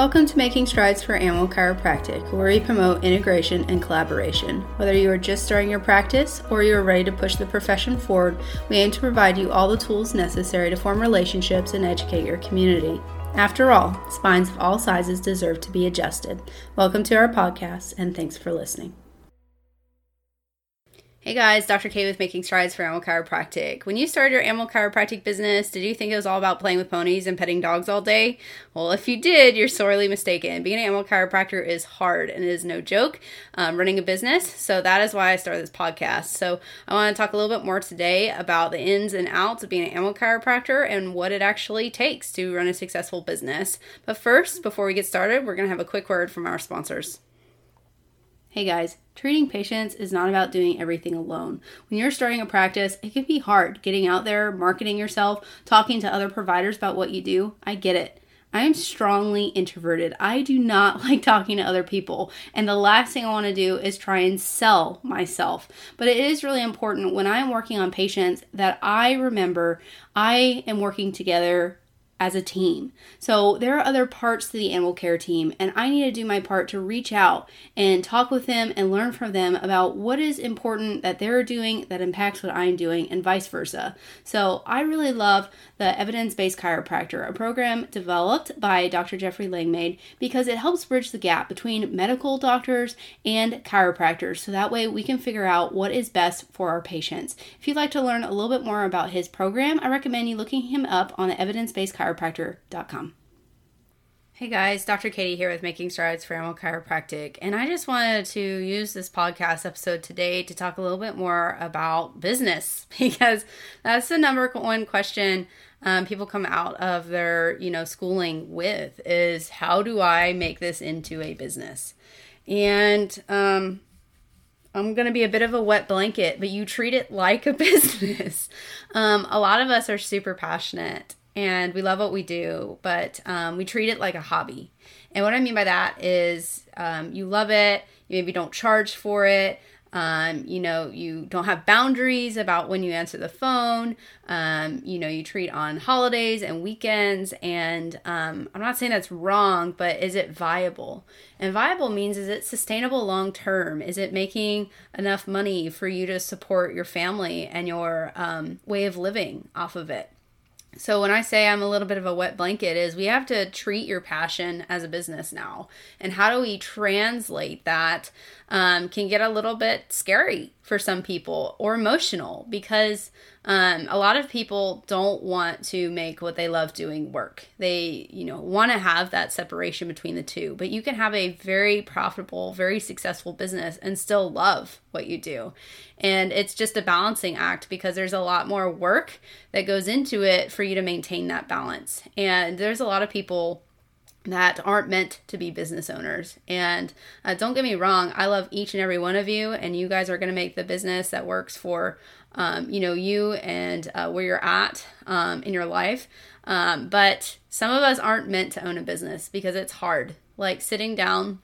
Welcome to Making Strides for Animal Chiropractic, where we promote integration and collaboration. Whether you are just starting your practice or you are ready to push the profession forward, we aim to provide you all the tools necessary to form relationships and educate your community. After all, spines of all sizes deserve to be adjusted. Welcome to our podcast, and thanks for listening. Hey guys, Dr. K with Making Strides for Animal Chiropractic. When you started your animal chiropractic business, did you think it was all about playing with ponies and petting dogs all day? Well, if you did, you're sorely mistaken. Being an animal chiropractor is hard and it is no joke um, running a business. So that is why I started this podcast. So I want to talk a little bit more today about the ins and outs of being an animal chiropractor and what it actually takes to run a successful business. But first, before we get started, we're going to have a quick word from our sponsors. Hey guys, treating patients is not about doing everything alone. When you're starting a practice, it can be hard getting out there, marketing yourself, talking to other providers about what you do. I get it. I am strongly introverted. I do not like talking to other people. And the last thing I want to do is try and sell myself. But it is really important when I'm working on patients that I remember I am working together as a team. So there are other parts to the animal care team, and I need to do my part to reach out and talk with them and learn from them about what is important that they're doing that impacts what I'm doing, and vice versa. So I really love the Evidence Based Chiropractor, a program developed by Dr. Jeffrey Langmaid because it helps bridge the gap between medical doctors and chiropractors so that way we can figure out what is best for our patients. If you'd like to learn a little bit more about his program, I recommend you looking him up on the Evidence Based Chiropractor Hey guys, Dr. Katie here with Making Strides for Animal Chiropractic, and I just wanted to use this podcast episode today to talk a little bit more about business because that's the number one question um, people come out of their you know schooling with is how do I make this into a business? And um, I'm going to be a bit of a wet blanket, but you treat it like a business. Um, a lot of us are super passionate and we love what we do, but um, we treat it like a hobby. And what I mean by that is um, you love it, you maybe don't charge for it. Um, you know, you don't have boundaries about when you answer the phone. Um, you know, you treat on holidays and weekends. And um, I'm not saying that's wrong, but is it viable? And viable means is it sustainable long term? Is it making enough money for you to support your family and your um, way of living off of it? So when I say I'm a little bit of a wet blanket is we have to treat your passion as a business now. And how do we translate that um, can get a little bit scary for some people or emotional because um, a lot of people don't want to make what they love doing work. They, you know, want to have that separation between the two. But you can have a very profitable, very successful business and still love what you do. And it's just a balancing act because there's a lot more work that goes into it for you to maintain that balance. And there's a lot of people that aren't meant to be business owners. And uh, don't get me wrong, I love each and every one of you, and you guys are going to make the business that works for, um, you know, you and uh, where you're at um, in your life. Um, but some of us aren't meant to own a business because it's hard. Like sitting down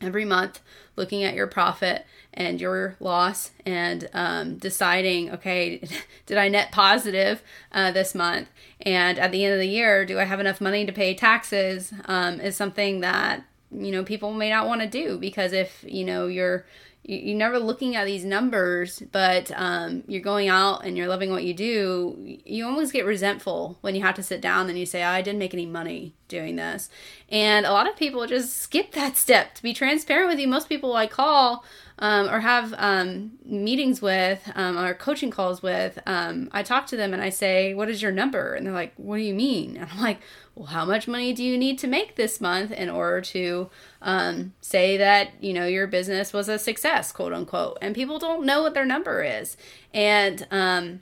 every month, looking at your profit and your loss, and um, deciding, okay, did I net positive uh, this month? And at the end of the year, do I have enough money to pay taxes? Um, is something that you know people may not want to do because if you know you're you're never looking at these numbers, but um, you're going out and you're loving what you do, you almost get resentful when you have to sit down and you say, oh, I didn't make any money doing this. And a lot of people just skip that step. To be transparent with you, most people I call um, or have um, meetings with um, or coaching calls with, um, I talk to them and I say, What is your number? And they're like, What do you mean? And I'm like, Well, how much money do you need to make this month in order to um, say that, you know, your business was a success, quote unquote? And people don't know what their number is. And, um,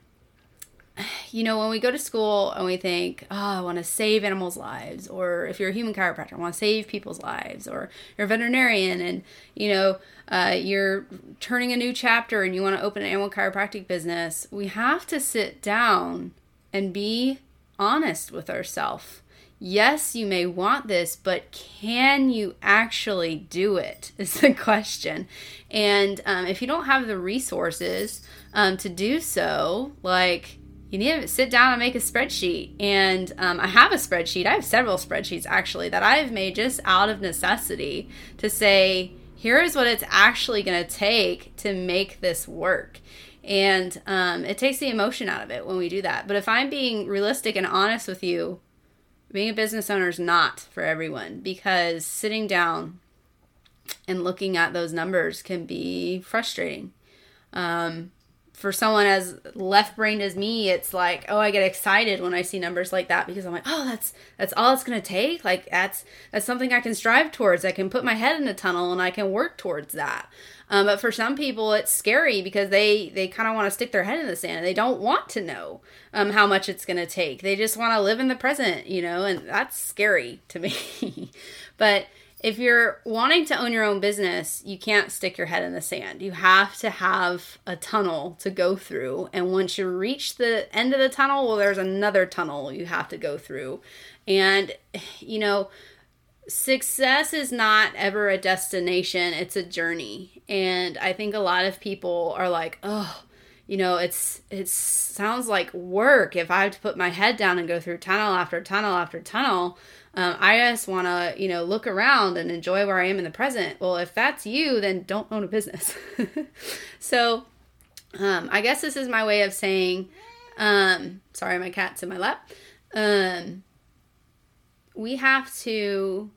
you know, when we go to school and we think, oh, I want to save animals' lives, or if you're a human chiropractor, I want to save people's lives, or you're a veterinarian and, you know, uh, you're turning a new chapter and you want to open an animal chiropractic business, we have to sit down and be honest with ourselves. Yes, you may want this, but can you actually do it? Is the question. And um, if you don't have the resources um, to do so, like, you need to sit down and make a spreadsheet. And um, I have a spreadsheet. I have several spreadsheets actually that I've made just out of necessity to say, here is what it's actually going to take to make this work. And um, it takes the emotion out of it when we do that. But if I'm being realistic and honest with you, being a business owner is not for everyone because sitting down and looking at those numbers can be frustrating. Um, for someone as left brained as me, it's like, oh, I get excited when I see numbers like that because I'm like, oh, that's that's all it's gonna take. Like that's that's something I can strive towards. I can put my head in a tunnel and I can work towards that. Um, but for some people, it's scary because they they kind of want to stick their head in the sand and they don't want to know um, how much it's gonna take. They just want to live in the present, you know, and that's scary to me. but if you're wanting to own your own business, you can't stick your head in the sand. You have to have a tunnel to go through. And once you reach the end of the tunnel, well, there's another tunnel you have to go through. And, you know, success is not ever a destination, it's a journey. And I think a lot of people are like, oh, you know it's it sounds like work if i have to put my head down and go through tunnel after tunnel after tunnel um, I just want to, you know, look around and enjoy where I am in the present. Well, if that's you, then don't own a business. so, um, I guess this is my way of saying, um, sorry, my cat's in my lap. Um, we have to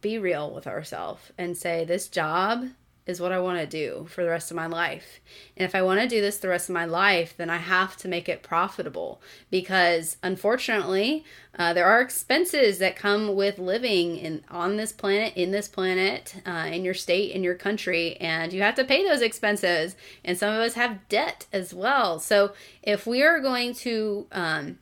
be real with ourselves and say, this job is what I want to do for the rest of my life. And if I want to do this the rest of my life, then I have to make it profitable because unfortunately, uh, there are expenses that come with living in on this planet, in this planet, uh, in your state, in your country, and you have to pay those expenses. And some of us have debt as well. So if we are going to um,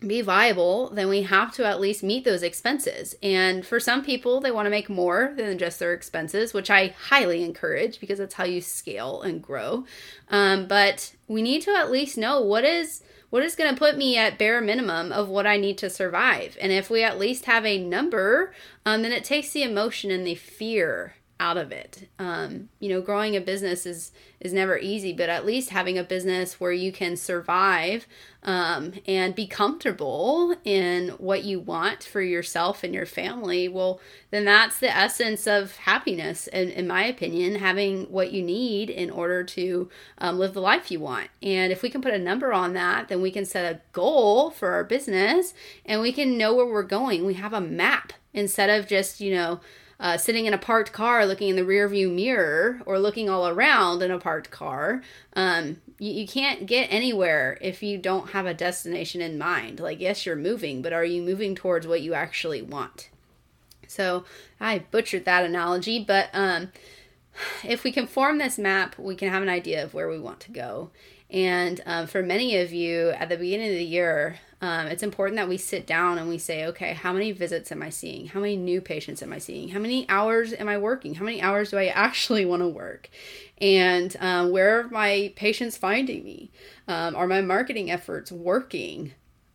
be viable, then we have to at least meet those expenses. And for some people, they want to make more than just their expenses, which I highly encourage because that's how you scale and grow. Um, but we need to at least know what is what is going to put me at bare minimum of what I need to survive. And if we at least have a number, um, then it takes the emotion and the fear out of it. Um, you know, growing a business is is never easy, but at least having a business where you can survive um, and be comfortable in what you want for yourself and your family, well, then that's the essence of happiness. And in my opinion, having what you need in order to um, live the life you want. And if we can put a number on that, then we can set a goal for our business and we can know where we're going. We have a map instead of just you know uh, sitting in a parked car looking in the rearview mirror or looking all around in a parked car um, you, you can't get anywhere if you don't have a destination in mind. Like yes you're moving but are you moving towards what you actually want? So i butchered that analogy but um, if we can form this map we can have an idea of where we want to go. And um, for many of you at the beginning of the year um, it's important that we sit down and we say, okay, how many visits am I seeing? How many new patients am I seeing? How many hours am I working? How many hours do I actually want to work? And um, where are my patients finding me? Um, are my marketing efforts working?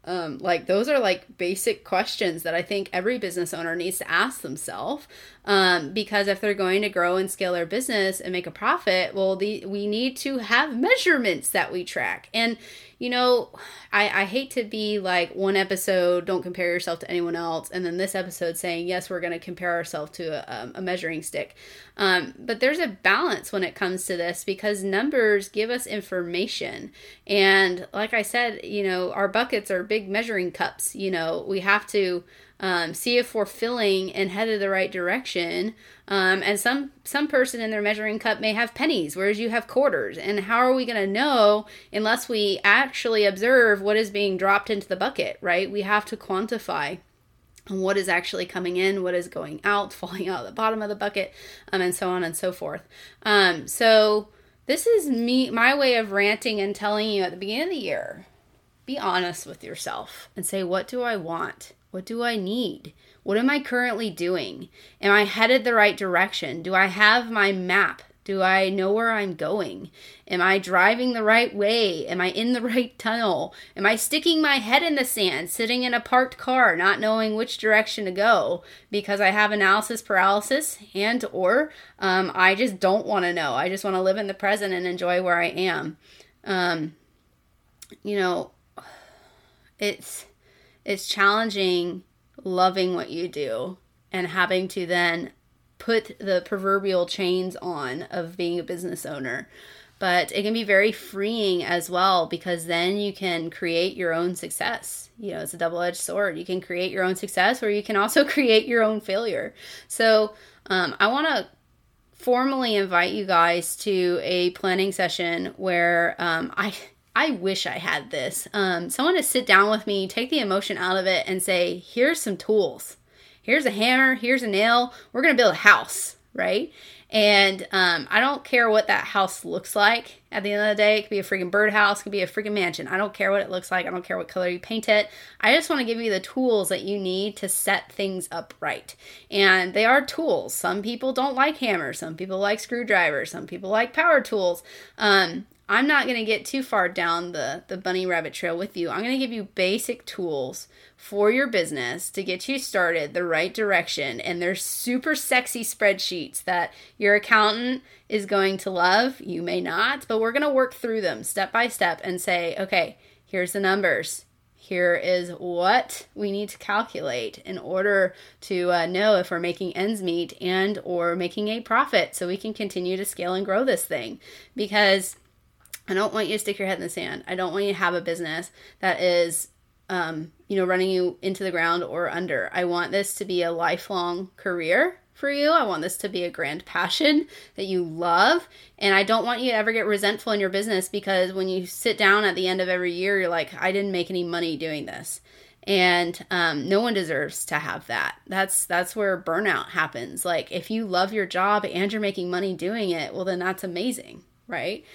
Um, like those are like basic questions that I think every business owner needs to ask themselves. Um, because if they're going to grow and scale their business and make a profit, well, the, we need to have measurements that we track. And you know, I, I hate to be like one episode, don't compare yourself to anyone else, and then this episode saying, yes, we're going to compare ourselves to a, um, a, measuring stick. Um, but there's a balance when it comes to this because numbers give us information. And like I said, you know, our buckets are big measuring cups. You know, we have to um, see if we're filling and headed the right direction. Um, and some some person in their measuring cup may have pennies, whereas you have quarters. And how are we going to know unless we actually observe what is being dropped into the bucket? Right? We have to quantify what is actually coming in, what is going out, falling out at the bottom of the bucket, um, and so on and so forth. Um, so this is me my way of ranting and telling you at the beginning of the year. Be honest with yourself and say, what do I want? What do I need? What am I currently doing? Am I headed the right direction? Do I have my map? Do I know where I'm going? Am I driving the right way? Am I in the right tunnel? Am I sticking my head in the sand, sitting in a parked car, not knowing which direction to go because I have analysis paralysis and or um, I just don't want to know. I just want to live in the present and enjoy where I am. Um, you know, it's it's challenging loving what you do and having to then put the proverbial chains on of being a business owner. But it can be very freeing as well because then you can create your own success. You know, it's a double edged sword. You can create your own success or you can also create your own failure. So, um, I want to formally invite you guys to a planning session where um, I I wish I had this. Um, someone to sit down with me, take the emotion out of it, and say, "Here's some tools. Here's a hammer. Here's a nail. We're gonna build a house, right?" And um, I don't care what that house looks like. At the end of the day, it could be a freaking birdhouse, it could be a freaking mansion. I don't care what it looks like. I don't care what color you paint it. I just want to give you the tools that you need to set things up right. And they are tools. Some people don't like hammers. Some people like screwdrivers. Some people like power tools. Um, I'm not going to get too far down the, the bunny rabbit trail with you. I'm going to give you basic tools for your business to get you started the right direction. And they're super sexy spreadsheets that your accountant is going to love. You may not, but we're going to work through them step by step and say, okay, here's the numbers. Here is what we need to calculate in order to uh, know if we're making ends meet and or making a profit so we can continue to scale and grow this thing because I don't want you to stick your head in the sand. I don't want you to have a business that is, um, you know, running you into the ground or under. I want this to be a lifelong career for you. I want this to be a grand passion that you love. And I don't want you to ever get resentful in your business because when you sit down at the end of every year, you're like, I didn't make any money doing this. And um, no one deserves to have that. That's that's where burnout happens. Like if you love your job and you're making money doing it, well then that's amazing, right?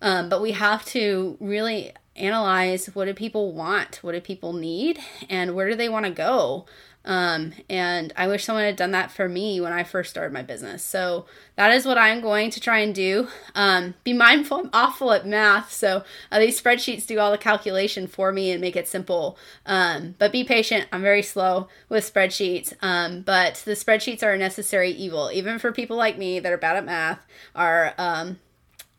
Um, but we have to really analyze what do people want, what do people need, and where do they want to go. Um, and I wish someone had done that for me when I first started my business. So that is what I'm going to try and do. Um, be mindful, I'm awful at math. So uh, these spreadsheets do all the calculation for me and make it simple. Um, but be patient. I'm very slow with spreadsheets. Um, but the spreadsheets are a necessary evil, even for people like me that are bad at math, are um,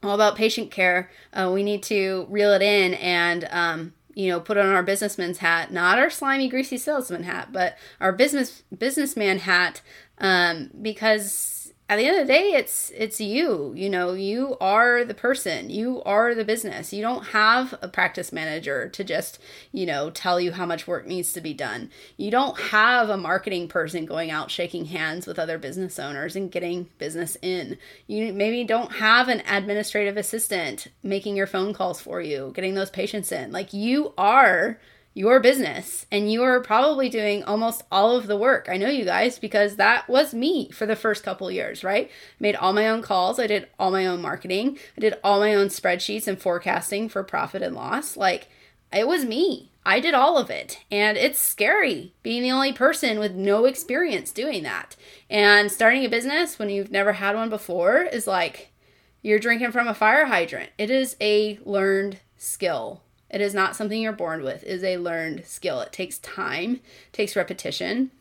all about patient care. Uh, we need to reel it in and, um, you know, put on our businessman's hat, not our slimy, greasy salesman hat, but our business businessman hat, um, because at the end of the day it's it's you you know you are the person you are the business. You don't have a practice manager to just you know tell you how much work needs to be done. You don't have a marketing person going out shaking hands with other business owners and getting business in. You maybe don't have an administrative assistant making your phone calls for you getting those patients in. Like you are your business and you are probably doing almost all of the work. I know you guys because that was me for the first couple years, right? Made all my own calls, I did all my own marketing, I did all my own spreadsheets and forecasting for profit and loss. Like it was me. I did all of it. And it's scary being the only person with no experience doing that. And starting a business when you've never had one before is like you're drinking from a fire hydrant. It is a learned skill it is not something you're born with. It is a learned skill. It takes time, takes repetition,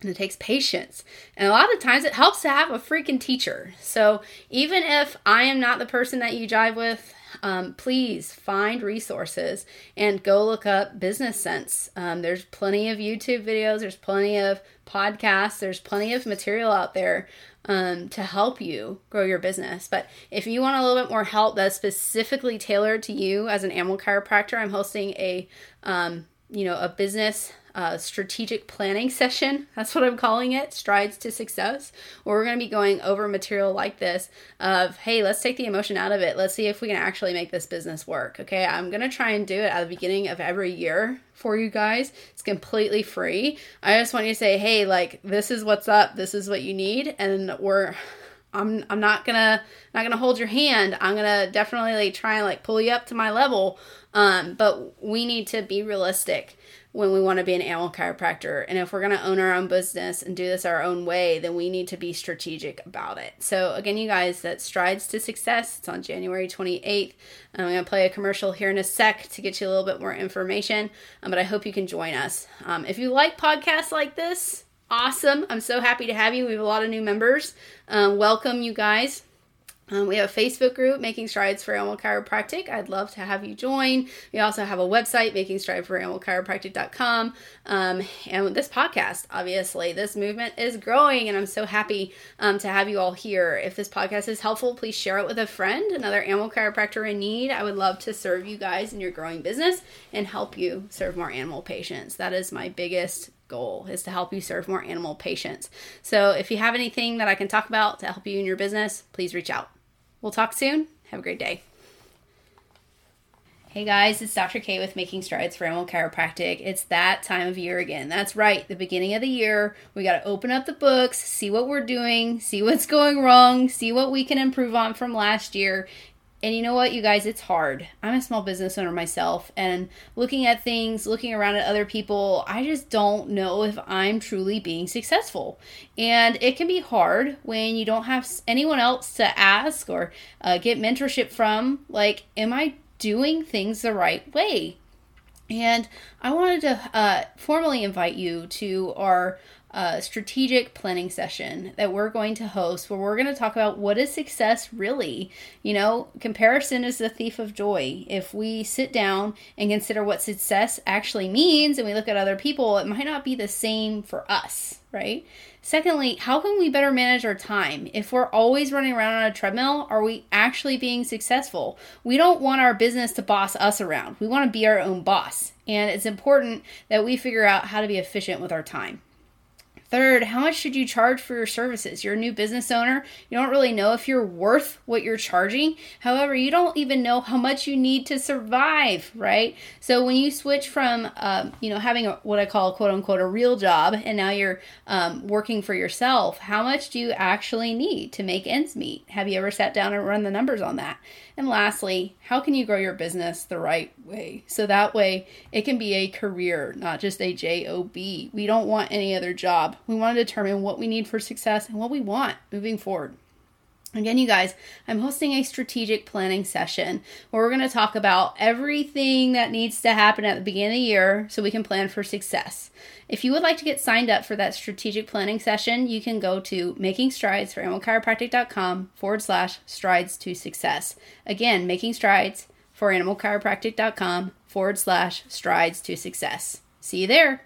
and it takes patience. And a lot of times it helps to have a freaking teacher. So even if I am not the person that you jive with, um, please find resources and go look up business sense. Um, there's plenty of YouTube videos, there's plenty of podcasts, there's plenty of material out there um, to help you grow your business. But if you want a little bit more help that's specifically tailored to you as an animal chiropractor, I'm hosting a um, you know a business uh, strategic planning session. That's what I'm calling it, Strides to Success. Where we're going to be going over material like this of, hey, let's take the emotion out of it. Let's see if we can actually make this business work. Okay, I'm going to try and do it at the beginning of every year for you guys. It's completely free. I just want you to say, hey, like, this is what's up, this is what you need, and we're I'm I'm not gonna not gonna hold your hand. I'm gonna definitely like try and like pull you up to my level. Um, but we need to be realistic when we want to be an animal chiropractor. And if we're going to own our own business and do this our own way, then we need to be strategic about it. So, again, you guys, that Strides to Success. It's on January 28th. I'm going to play a commercial here in a sec to get you a little bit more information, um, but I hope you can join us. Um, if you like podcasts like this, awesome. I'm so happy to have you. We have a lot of new members. Um, welcome, you guys. Um, we have a Facebook group, Making Strides for Animal Chiropractic. I'd love to have you join. We also have a website, Making Strides for Animal Chiropractic.com. Um, and this podcast, obviously, this movement is growing, and I'm so happy um, to have you all here. If this podcast is helpful, please share it with a friend, another animal chiropractor in need. I would love to serve you guys in your growing business and help you serve more animal patients. That is my biggest goal is to help you serve more animal patients. So if you have anything that I can talk about to help you in your business, please reach out. We'll talk soon. Have a great day. Hey guys, it's Dr. K with Making Strides for Animal Chiropractic. It's that time of year again. That's right, the beginning of the year. We got to open up the books, see what we're doing, see what's going wrong, see what we can improve on from last year, and you know what, you guys, it's hard. I'm a small business owner myself, and looking at things, looking around at other people, I just don't know if I'm truly being successful. And it can be hard when you don't have anyone else to ask or uh, get mentorship from. Like, am I doing things the right way? And I wanted to uh, formally invite you to our uh, strategic planning session that we're going to host where we're going to talk about what is success really. You know, comparison is the thief of joy. If we sit down and consider what success actually means and we look at other people, it might not be the same for us, right? Secondly, how can we better manage our time? If we're always running around on a treadmill, are we actually being successful? We don't want our business to boss us around. We want to be our own boss. And it's important that we figure out how to be efficient with our time. Third, how much should you charge for your services? You're a new business owner. You don't really know if you're worth what you're charging. However, you don't even know how much you need to survive, right? So when you switch from, um, you know, having a, what I call quote unquote a real job and now you're um, working for yourself, how much do you actually need to make ends meet? Have you ever sat down and run the numbers on that? And lastly, how can you grow your business the right way? So that way it can be a career, not just a job. We don't want any other job. We want to determine what we need for success and what we want moving forward. Again, you guys, I'm hosting a strategic planning session where we're going to talk about everything that needs to happen at the beginning of the year so we can plan for success. If you would like to get signed up for that strategic planning session, you can go to making strides for animalchiropractic.com forward slash strides to success. Again, making strides for animalchiropractic.com forward slash strides to success. See you there.